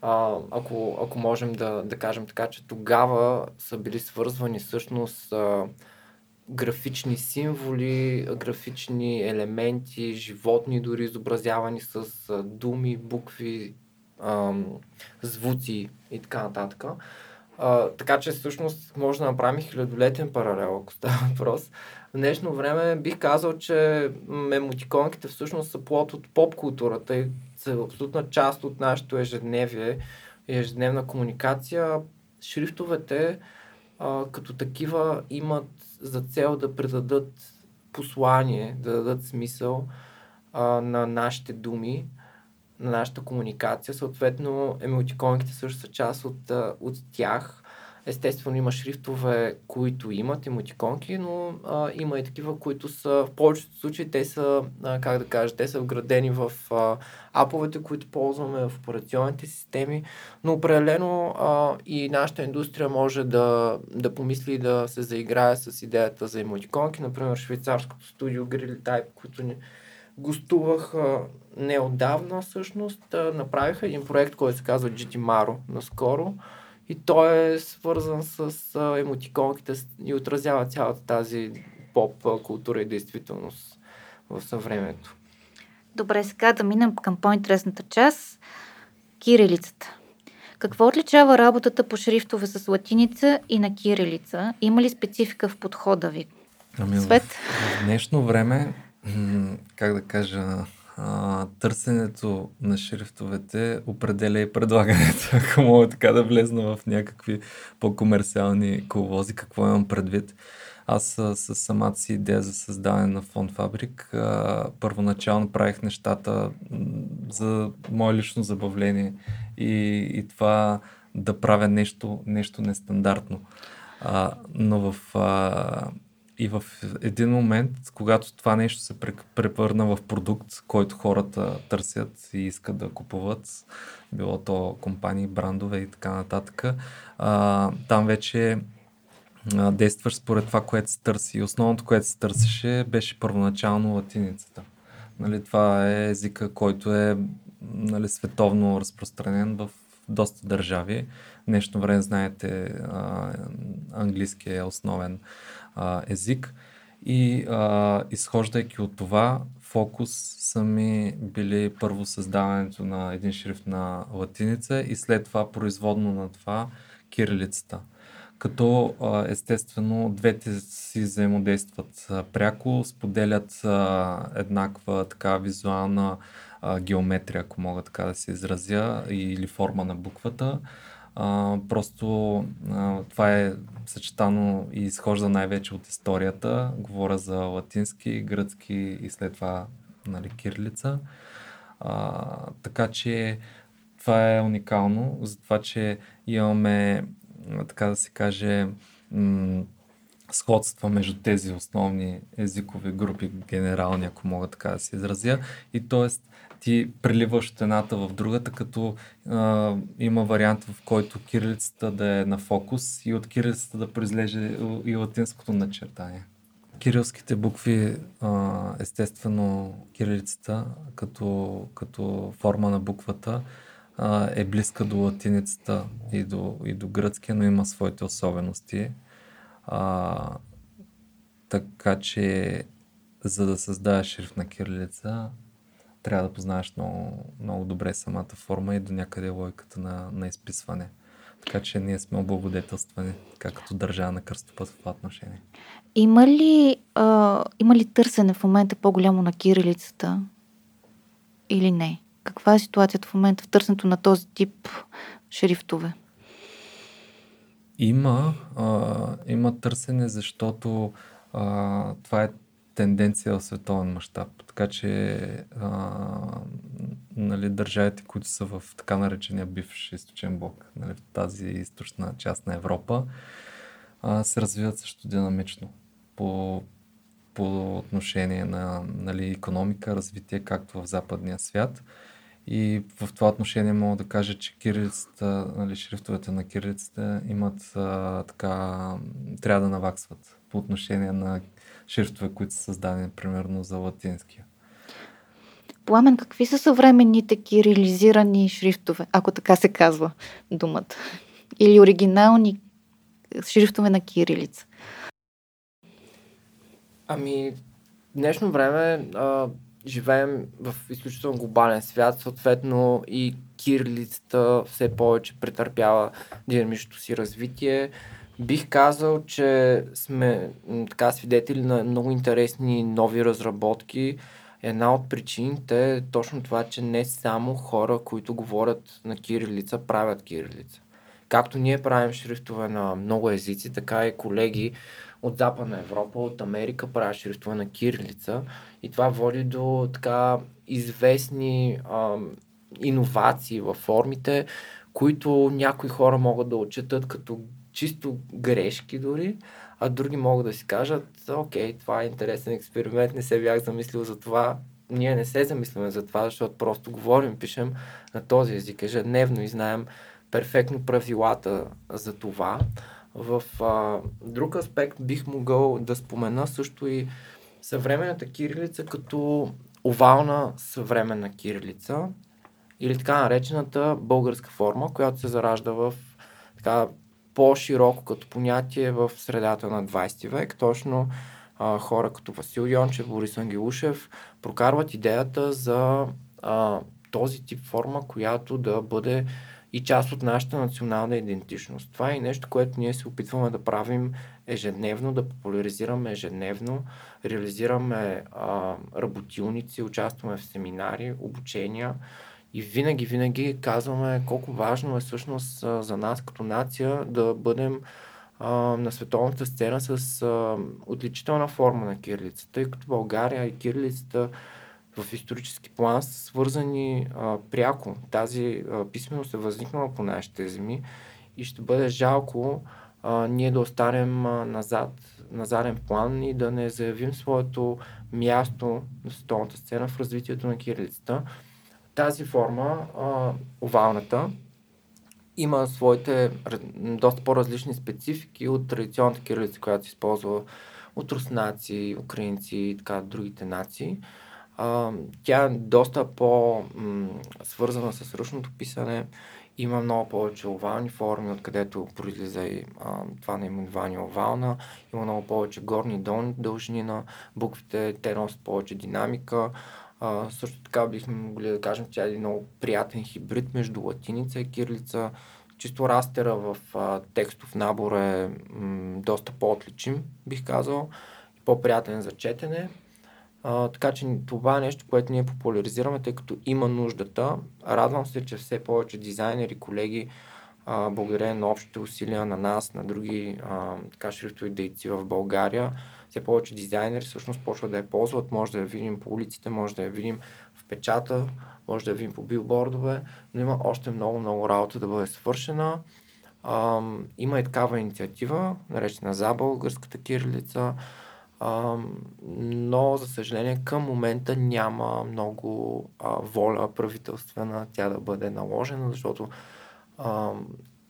а, ако, ако можем да, да кажем така, че тогава са били свързвани всъщност а, графични символи, графични елементи, животни дори изобразявани с а, думи, букви, а, звуци и така нататък. А, така че всъщност може да направим хилядолетен паралел, ако става въпрос. В днешно време бих казал, че емотиконките всъщност са плод от поп културата и са абсолютна част от нашето ежедневие и ежедневна комуникация. Шрифтовете а, като такива имат за цел да предадат послание, да дадат смисъл а, на нашите думи на нашата комуникация. Съответно, емотикониките също са част от, от тях. Естествено има шрифтове, които имат емотиконки, но а, има и такива, които са, в повечето случаи, те са, а, как да кажа, те са вградени в а, аповете, които ползваме в операционните системи, но определено а, и нашата индустрия може да, да помисли да се заиграе с идеята за емотиконки, например швейцарското студио Grill Type, които ни гостувах неодавна всъщност. Направиха един проект, който се казва GT Maro наскоро и той е свързан с емотиконките и отразява цялата тази поп култура и действителност в съвремето. Добре, сега да минем към по-интересната част кирилицата. Какво отличава работата по шрифтове с латиница и на кирилица? Има ли специфика в подхода ви? Ами, Свет? В, в днешно време, как да кажа, а, търсенето на шрифтовете определя и предлагането, ако мога така да влезна в някакви по-комерциални коловози. Какво имам предвид? Аз с самата си идея за създаване на фонд Фабрик а, първоначално правих нещата за мое лично забавление и, и това да правя нещо, нещо нестандартно. А, но в а, и в един момент, когато това нещо се превърна в продукт, който хората търсят и искат да купуват, било то компании, брандове и така нататък, а, там вече а, действаш според това, което се търси. И основното, което се търсеше, беше първоначално латиницата. Нали, това е езика, който е нали, световно разпространен в доста държави. Днешно време, знаете, а, английски е основен а, език. И а, изхождайки от това, фокус са ми били първо създаването на един шрифт на латиница и след това производно на това кирилицата. Като естествено двете си взаимодействат пряко, споделят еднаква така визуална геометрия, ако мога така да се изразя, или форма на буквата. А, просто а, това е съчетано и изхожда най-вече от историята. Говоря за латински, гръцки и след това нали, кирлица. А, така че това е уникално, за това, че имаме, така да се каже, м- сходства между тези основни езикови групи, генерални, ако мога така да се изразя. И т.е ти преливаш от едната в другата, като а, има вариант, в който кирилицата да е на фокус и от кирилицата да произлезе и латинското начертание. Кирилските букви, а, естествено, кирилицата като, като форма на буквата а, е близка до латиницата и до, и до гръцкия, но има своите особености. А, така че, за да създадеш шрифт на кирилица, трябва да познаеш много, много добре самата форма и до някъде логиката на, на изписване. Така че ние сме облагодетелствани, така като държава на кръстопът в това отношение. Има ли, а, има ли търсене в момента по-голямо на кирилицата или не? Каква е ситуацията в момента в търсенето на този тип шрифтове? Има, а, има търсене, защото а, това е тенденция в световен мащаб. Така че а, нали, държавите, които са в така наречения бивш източен блок, нали, в тази източна част на Европа, а, се развиват също динамично по, по отношение на нали, економика, развитие, както в западния свят. И в това отношение мога да кажа, че кирилицата, нали, шрифтовете на кирилицата имат а, така, трябва да наваксват по отношение на шрифтове, които са създадени, примерно за латинския. Пламен, какви са съвременните кирилизирани шрифтове, ако така се казва думата? Или оригинални шрифтове на кирилица? Ами, в днешно време а, живеем в изключително глобален свят, съответно и кирилицата все повече претърпява динамичното си развитие. Бих казал, че сме така свидетели на много интересни нови разработки. Една от причините е точно това, че не само хора, които говорят на кирилица, правят кирилица. Както ние правим шрифтове на много езици, така и колеги от Западна Европа, от Америка правят шрифтове на кирилица и това води до така известни ам, иновации във формите, които някои хора могат да отчитат като чисто грешки дори, а други могат да си кажат, окей, това е интересен експеримент, не се бях замислил за това. Ние не се замисляме за това, защото просто говорим, пишем на този език ежедневно и знаем перфектно правилата за това. В а, друг аспект бих могъл да спомена също и съвременната кирилица като овална съвременна кирилица или така наречената българска форма, която се заражда в така по-широко като понятие в средата на 20 век, точно а, хора като Васил Йончев, Борис Ангелушев прокарват идеята за а, този тип форма, която да бъде и част от нашата национална идентичност. Това е нещо, което ние се опитваме да правим ежедневно, да популяризираме ежедневно, реализираме а, работилници, участваме в семинари, обучения и винаги, винаги казваме колко важно е всъщност за нас като нация да бъдем а, на световната сцена с а, отличителна форма на кирилицата, тъй като България и кирилицата в исторически план са свързани а, пряко. Тази а, писменост е възникнала по нашите земи и ще бъде жалко а, ние да останем а, назад, на заден план и да не заявим своето място на световната сцена в развитието на кирилицата. Тази форма, а, овалната, има своите доста по-различни специфики от традиционната кирилица, която се използва от руснаци, украинци и така другите нации. А, тя е доста по-свързана с ръчното писане, има много повече овални форми, откъдето произлиза и а, това наименование овална. Има много повече горни и долни дължини на буквите, те носят повече динамика. А, също така бихме могли да кажем, че е един много приятен хибрид между латиница и кирлица. Чисто растера в а, текстов набор е м, доста по-отличим, бих казал, и по-приятен за четене. А, така че това е нещо, което ние популяризираме, тъй като има нуждата. Радвам се, че все повече дизайнери, колеги, а, благодарение на общите усилия на нас, на други а, така шрифтови дейци в България, все повече дизайнери всъщност почват да я ползват. Може да я видим по улиците, може да я видим в печата, може да я видим по билбордове, но има още много, много работа да бъде свършена. А, има и такава инициатива, наречена за българската кирилица, но, за съжаление, към момента няма много а, воля правителствена тя да бъде наложена, защото а,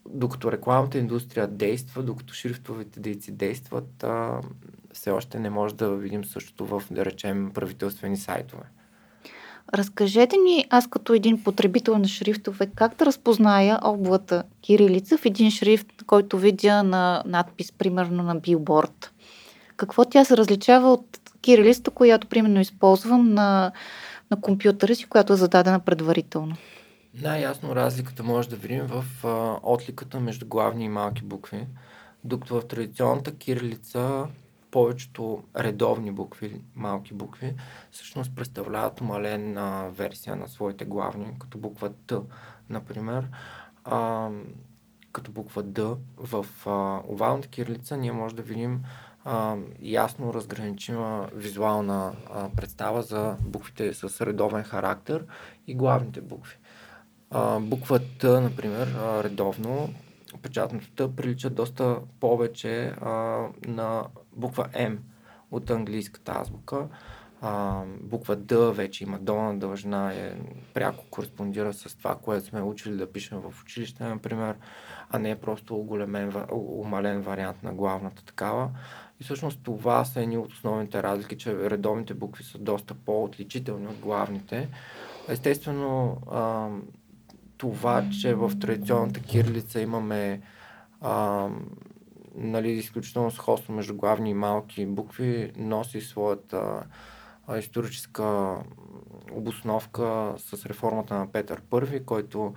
докато рекламната индустрия действа, докато шрифтовите дейци действат, а, все още не може да видим същото в, да речем, правителствени сайтове. Разкажете ни, аз като един потребител на шрифтове, как да разпозная облата кирилица в един шрифт, който видя на надпис, примерно на билборд? Какво тя се различава от кирилицата, която примерно използвам на, на компютъра си, която е зададена предварително? Най-ясно разликата може да видим в а, отликата между главни и малки букви, докато в традиционната кирилица повечето редовни букви, малки букви, всъщност представляват умалена версия на своите главни, като буква Т, например. А, като буква Д в а, овалната кирилица ние може да видим а, ясно разграничима визуална а, представа за буквите с редовен характер и главните букви. А, буква Т, например, а, редовно, печатното прилича доста повече а, на буква М от английската азбука. А, буква Д вече има долна дължина, е, пряко кореспондира с това, което сме учили да пишем в училище, например, а не е просто големен, умален вариант на главната такава. И всъщност това са едни от основните разлики, че редовните букви са доста по-отличителни от главните. Естествено, а, това, че в традиционната кирилица имаме а, нали, изключително сходство между главни и малки букви, носи своята а, историческа обосновка с реформата на Петър I, който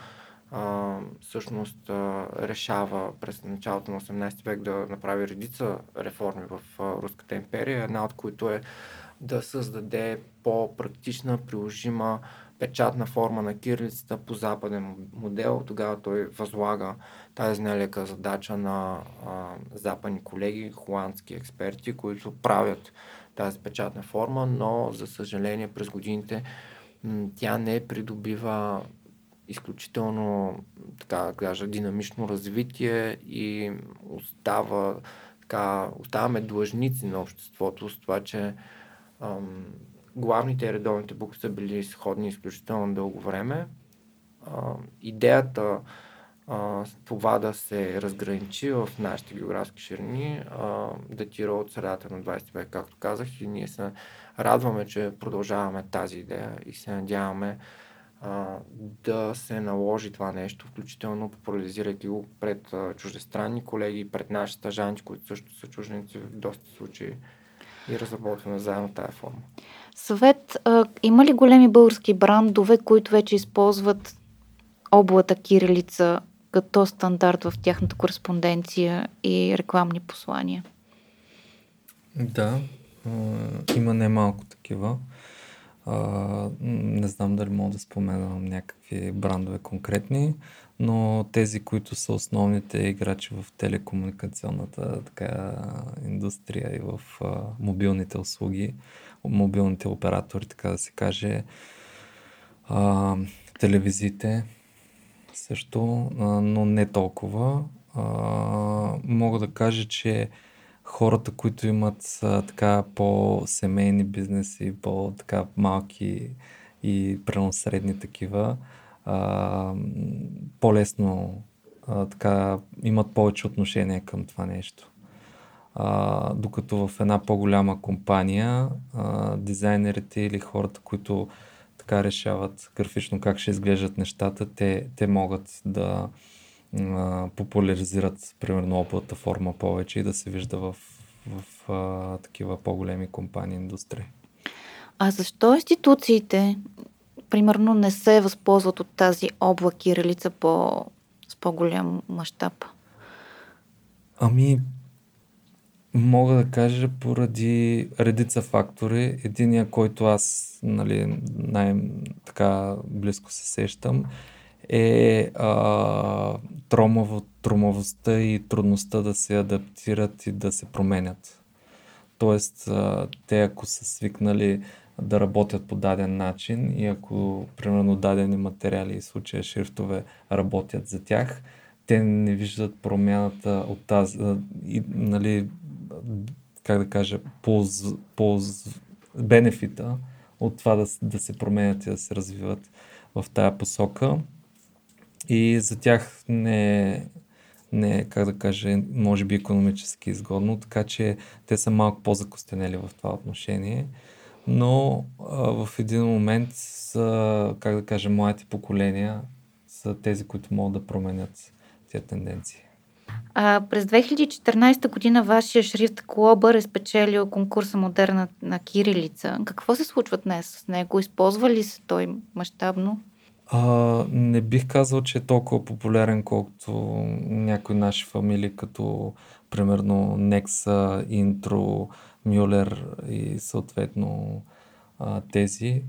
а, всъщност а, решава през началото на 18 век да направи редица реформи в а, Руската империя, една от които е да създаде по-практична, приложима печатна форма на кирилицата по западен модел. Тогава той възлага тази нелека задача на а, западни колеги, холандски експерти, които правят тази печатна форма, но за съжаление през годините тя не придобива изключително, така кажа, динамично развитие и остава, така, оставаме длъжници на обществото с това, че ам, главните и редовните букви са били сходни изключително дълго време. А, идеята а, това да се разграничи в нашите географски ширини а, датира от средата на 20 век, както казах, и ние се радваме, че продължаваме тази идея и се надяваме а, да се наложи това нещо, включително популяризирайки го пред а, чуждестранни колеги, пред нашите стажанти, които също са чужденци в доста случаи. и разработваме заедно тази форма. Съвет, а, има ли големи български брандове, които вече използват облата кирилица като стандарт в тяхната кореспонденция и рекламни послания? Да, а, има немалко такива. А, не знам дали мога да споменам някакви брандове конкретни, но тези, които са основните играчи в телекомуникационната така, индустрия и в а, мобилните услуги, мобилните оператори, така да се каже, а, телевизиите също, а, но не толкова. А, мога да кажа, че хората, които имат а, така по-семейни бизнеси, по-така малки и преносредни такива, а, по-лесно а, така имат повече отношение към това нещо. А, докато в една по-голяма компания а, дизайнерите или хората, които така решават графично как ще изглеждат нещата, те, те могат да а, популяризират примерно облата форма повече и да се вижда в, в а, такива по-големи компании индустрии. А защо институциите, примерно, не се възползват от тази обла кирилица по, с по-голям мащаб? Ами, Мога да кажа поради редица фактори. Единия, който аз нали, най-така близко се сещам, е а, тромаво, тромавостта и трудността да се адаптират и да се променят. Тоест, а, те ако са свикнали да работят по даден начин и ако, примерно, дадени материали и случая шрифтове работят за тях, те не виждат промяната от тази, и, нали, как да кажа, полз, полз, бенефита от това да, да се променят и да се развиват в тая посока. И за тях не, не как да кажа, може би економически изгодно, така че те са малко по-закостенели в това отношение. Но а, в един момент са, как да кажа, моите поколения са тези, които могат да променят тези тенденции. А, през 2014 година вашия шрифт Клобър е спечелил конкурса Модерна на Кирилица. Какво се случва днес с него? Използва ли се той мащабно? А, не бих казал, че е толкова популярен, колкото някои наши фамилии, като примерно Nexa, Intro, Мюлер и съответно а, тези.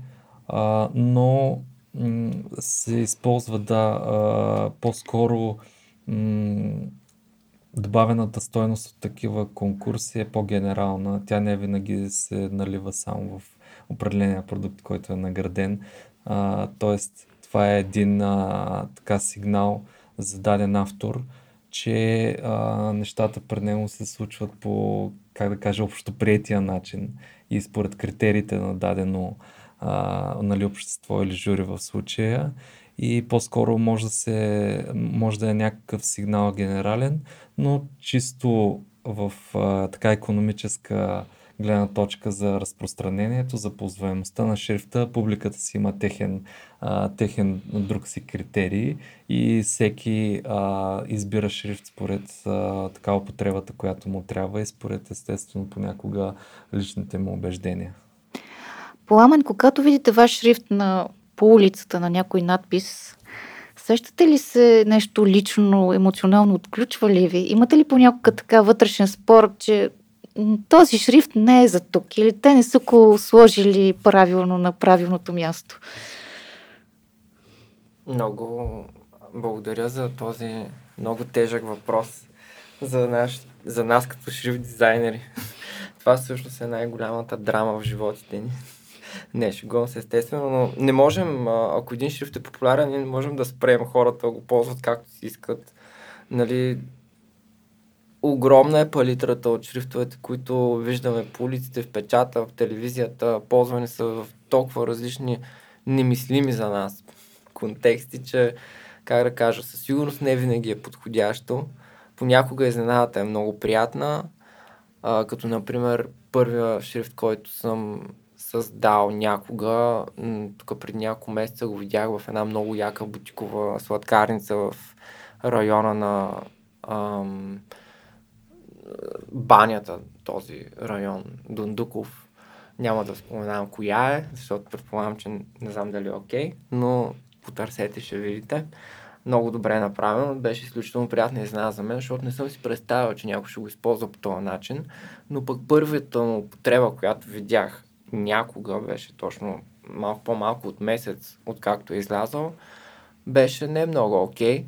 А, но м- се използва да а, по-скоро м- добавената стойност от такива конкурси е по-генерална. Тя не винаги се налива само в определения продукт, който е награден. А, тоест, това е един а, така сигнал за даден автор, че а, нещата пред него се случват по, как да кажа, общоприетия начин и според критериите на дадено а, нали, общество или жури в случая и по-скоро може да, се, може да е някакъв сигнал генерален, но чисто в а, така економическа гледна точка за разпространението, за ползваемостта на шрифта, публиката си има техен, а, техен друг си критерий и всеки а, избира шрифт според а, така употребата, която му трябва и според естествено понякога личните му убеждения. Пламен, когато видите ваш шрифт на по улицата на някой надпис, сещате ли се нещо лично, емоционално отключва ли ви? Имате ли понякога така вътрешен спор, че този шрифт не е за тук или те не са го сложили правилно на правилното място? Много благодаря за този много тежък въпрос за, наш, за нас като шрифт дизайнери. Това всъщност е най-голямата драма в животите ни. Не, шегувам се естествено, но не можем, ако един шрифт е популярен, ние не можем да спрем хората да го ползват както си искат. Нали, огромна е палитрата от шрифтовете, които виждаме по улиците, в печата, в телевизията, ползвани са в толкова различни немислими за нас контексти, че, как да кажа, със сигурност не винаги е подходящо. Понякога изненадата е много приятна, а, като например първия шрифт, който съм създал някога. Тук преди няколко месеца го видях в една много яка бутикова сладкарница в района на ам, банята, този район, Дундуков. Няма да споменавам коя е, защото предполагам, че не знам дали е окей, okay, но потърсете, ще видите. Много добре направено, беше изключително приятна изненада за мен, защото не съм си представил, че някой ще го използва по този начин, но пък първата му употреба, която видях някога, беше точно малко по-малко от месец, откакто е излязъл, беше не много окей. Okay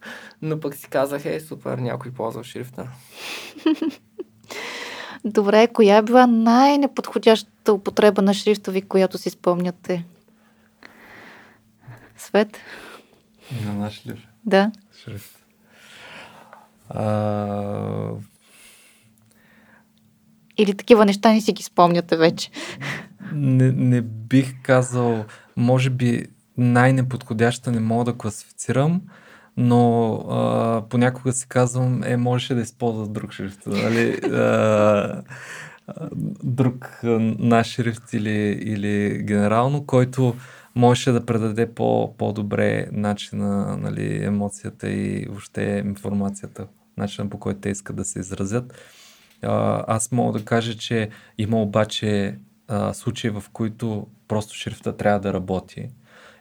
но пък си казах, е, супер, някой ползва шрифта. Добре, коя е била най-неподходящата употреба на шрифта ви, която си спомняте? Свет? На наш ли? Да. Шрифт. А... Или такива неща не си ги спомняте вече? Не, не бих казал, може би най-неподходяща не мога да класифицирам, но а, понякога си казвам, е, можеше да използва друг шрифт. Нали? Друг наш шрифт или, или генерално, който можеше да предаде по, по-добре начина, нали, емоцията и въобще информацията, начина по който те искат да се изразят. А, аз мога да кажа, че има обаче а, случаи, в които просто шрифта трябва да работи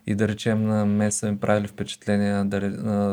и да речем на мен са ми правили впечатление да,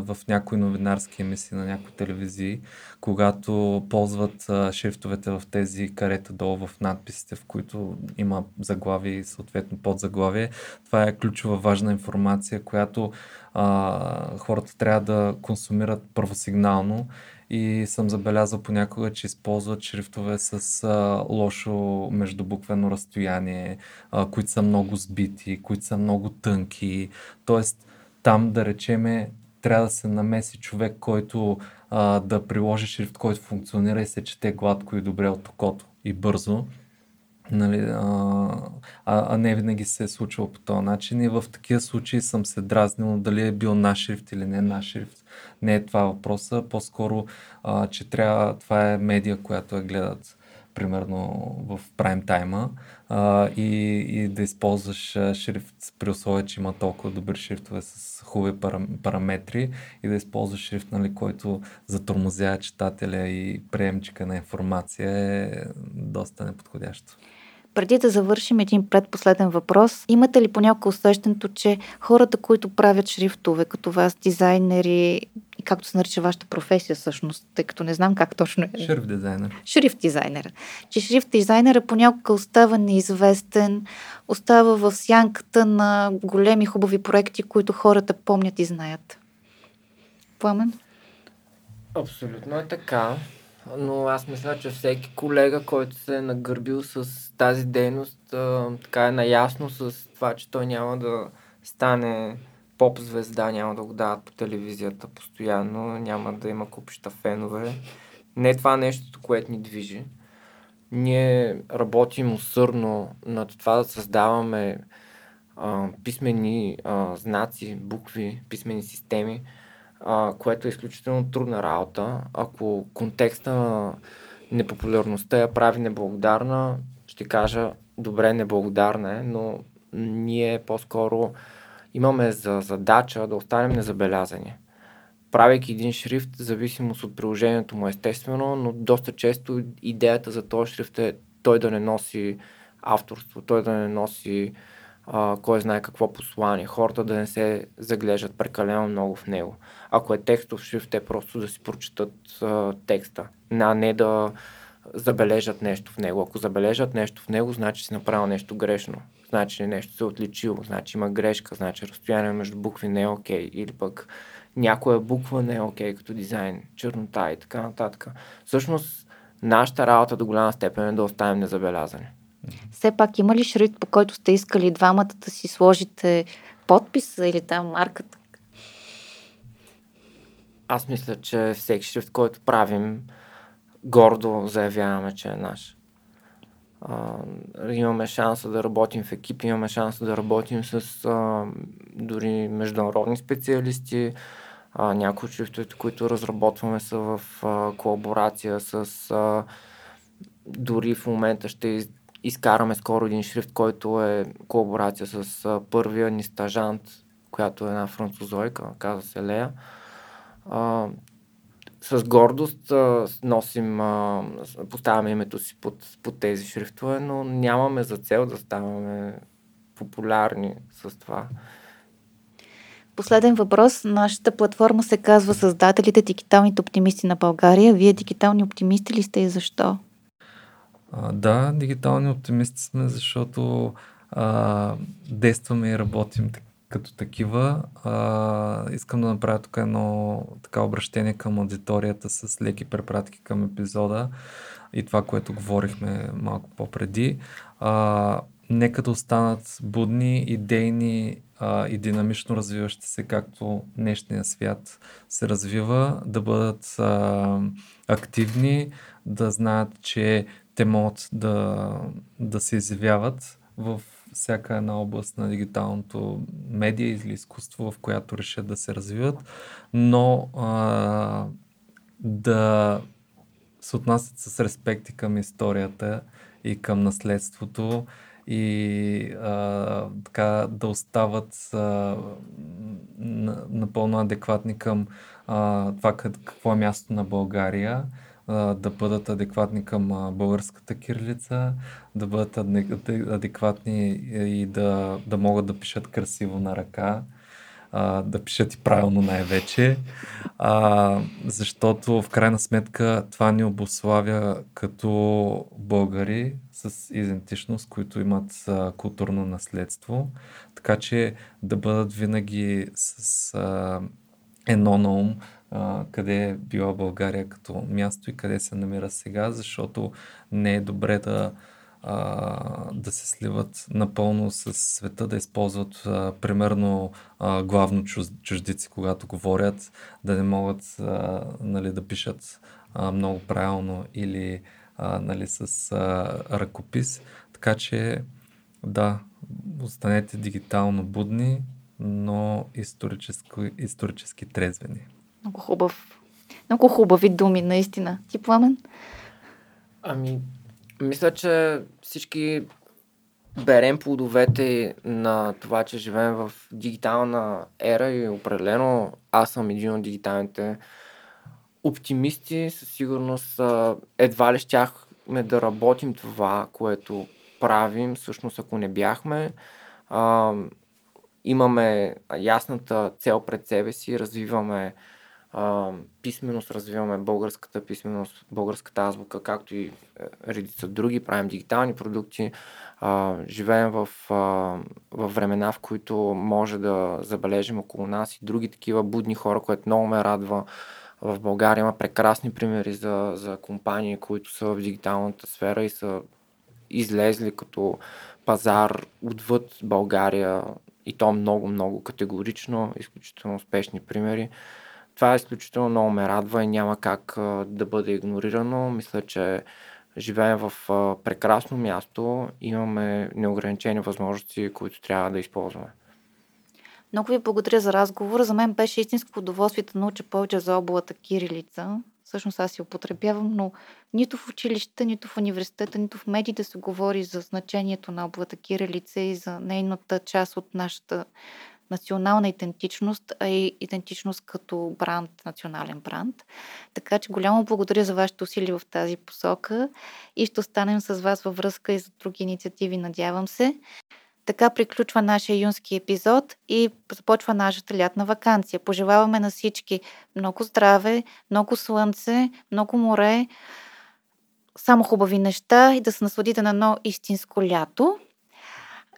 в някои новинарски емисии на някои телевизии, когато ползват шрифтовете в тези карета долу в надписите, в които има заглавие и съответно подзаглавие. Това е ключова важна информация, която а, хората трябва да консумират първосигнално и съм забелязал понякога, че използват шрифтове с а, лошо междубуквено разстояние, а, които са много сбити, които са много тънки. Тоест, там да речеме, трябва да се намеси човек, който а, да приложи шрифт, който функционира и се чете гладко и добре от окото и бързо. Нали, а, а, не винаги се е случвало по този начин и в такива случаи съм се дразнил дали е бил наш шрифт или не наш шрифт. Не е това въпроса, по-скоро, а, че трябва, това е медия, която я гледат примерно в прайм тайма а, и, и да използваш шрифт при условие, че има толкова добри шрифтове с хубави параметри и да използваш шрифт, нали, който затормозява читателя и приемчика на информация е доста неподходящо. Преди да завършим един предпоследен въпрос, имате ли понякога усещането, че хората, които правят шрифтове, като вас, дизайнери, и както се нарича вашата професия всъщност, тъй като не знам как точно е. Шрифт дизайнер. Шрифт дизайнер. Че шрифт дизайнера понякога остава неизвестен, остава в сянката на големи хубави проекти, които хората помнят и знаят. Пламен? Абсолютно е така но аз мисля, че всеки колега, който се е нагърбил с тази дейност, а, така е наясно с това, че той няма да стане поп звезда, няма да го дават по телевизията постоянно, няма да има купища фенове. Не е това нещо, което ни движи. Ние работим усърдно над това да създаваме а, писмени а, знаци, букви, писмени системи, а, което е изключително трудна работа. Ако контекста на непопулярността я прави неблагодарна, ще кажа, добре, неблагодарна е, но ние по-скоро имаме за задача да останем незабелязани. Правейки един шрифт, зависимост от приложението му естествено, но доста често идеята за този шрифт е той да не носи авторство, той да не носи а, кой знае какво послание, хората да не се заглеждат прекалено много в него. Ако е текстов шрифт, те просто да си прочитат а, текста, а не да забележат нещо в него. Ако забележат нещо в него, значи си направил нещо грешно. Значи нещо се е отличило, значи има грешка, значи разстояние между букви не е окей. Okay, или пък някоя буква не е окей okay, като дизайн, чернота и така нататък. Всъщност, нашата работа до голяма степен е да оставим незабелязани. Все пак има ли шрифт, по който сте искали двамата да си сложите подписа или там марката? Аз мисля, че всеки шрифт, който правим, гордо заявяваме, че е наш. А, имаме шанса да работим в екип, имаме шанса да работим с а, дори международни специалисти. А, някои от шрифтовете, които разработваме са в а, колаборация с а, дори в момента ще изкараме скоро един шрифт, който е колаборация с а, първия ни стажант, която е една французойка, казва се Лея. А, с гордост а, носим, а, поставяме името си под, под тези шрифтове, но нямаме за цел да ставаме популярни с това. Последен въпрос. Нашата платформа се казва Създателите дигиталните оптимисти на България. Вие дигитални оптимисти ли сте и защо? А, да, дигитални оптимисти сме, защото а, действаме и работим като такива. А, искам да направя тук едно така обращение към аудиторията с леки препратки към епизода и това, което говорихме малко по-преди. А, нека да останат будни, идейни а, и динамично развиващи се, както днешния свят се развива, да бъдат а, активни, да знаят, че те могат да, да се изявяват в всяка една област на дигиталното медия или изкуство, в която решат да се развиват, но а, да се отнасят с респекти към историята и към наследството и а, така да остават а, напълно адекватни към а, това какво е място на България да бъдат адекватни към българската кирилица, да бъдат адекватни и да, да могат да пишат красиво на ръка, да пишат и правилно най-вече, защото в крайна сметка това ни обославя като българи с идентичност, които имат културно наследство, така че да бъдат винаги с едно на ум, а, къде е била България като място и къде се намира сега, защото не е добре да, а, да се сливат напълно с света, да използват а, примерно а, главно чуж, чуждици, когато говорят, да не могат а, нали, да пишат а, много правилно или а, нали, с а, ръкопис. Така че да, останете дигитално будни, но исторически, исторически трезвени. Много хубав. Много хубави думи, наистина. Ти, Пламен? Ами, мисля, че всички берем плодовете на това, че живеем в дигитална ера и определено аз съм един от дигиталните оптимисти. Със сигурност едва ли щяхме да работим това, което правим, всъщност ако не бяхме. А, имаме ясната цел пред себе си, развиваме а, писменост, развиваме българската писменост, българската азбука, както и е, редица други, правим дигитални продукти, а, живеем в, а, в времена, в които може да забележим около нас и други такива будни хора, което много ме радва. В България има прекрасни примери за, за компании, които са в дигиталната сфера и са излезли като пазар отвъд България и то много, много категорично, изключително успешни примери това изключително много ме радва и няма как да бъде игнорирано. Мисля, че живеем в прекрасно място, имаме неограничени възможности, които трябва да използваме. Много ви благодаря за разговора. За мен беше истинско удоволствие да науча повече за облата кирилица. Всъщност аз си употребявам, но нито в училищата, нито в университета, нито в медиите се говори за значението на облата кирилица и за нейната част от нашата национална идентичност, а и идентичност като бранд, национален бранд. Така че голямо благодаря за вашето усилие в тази посока и ще останем с вас във връзка и за други инициативи, надявам се. Така приключва нашия юнски епизод и започва нашата лятна вакансия. Пожелаваме на всички много здраве, много слънце, много море, само хубави неща и да се насладите на едно истинско лято.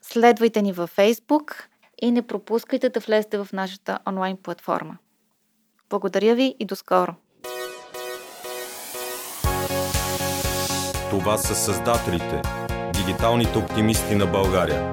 Следвайте ни във Facebook, и не пропускайте да влезете в нашата онлайн платформа. Благодаря ви и до скоро! Това са създателите, дигиталните оптимисти на България.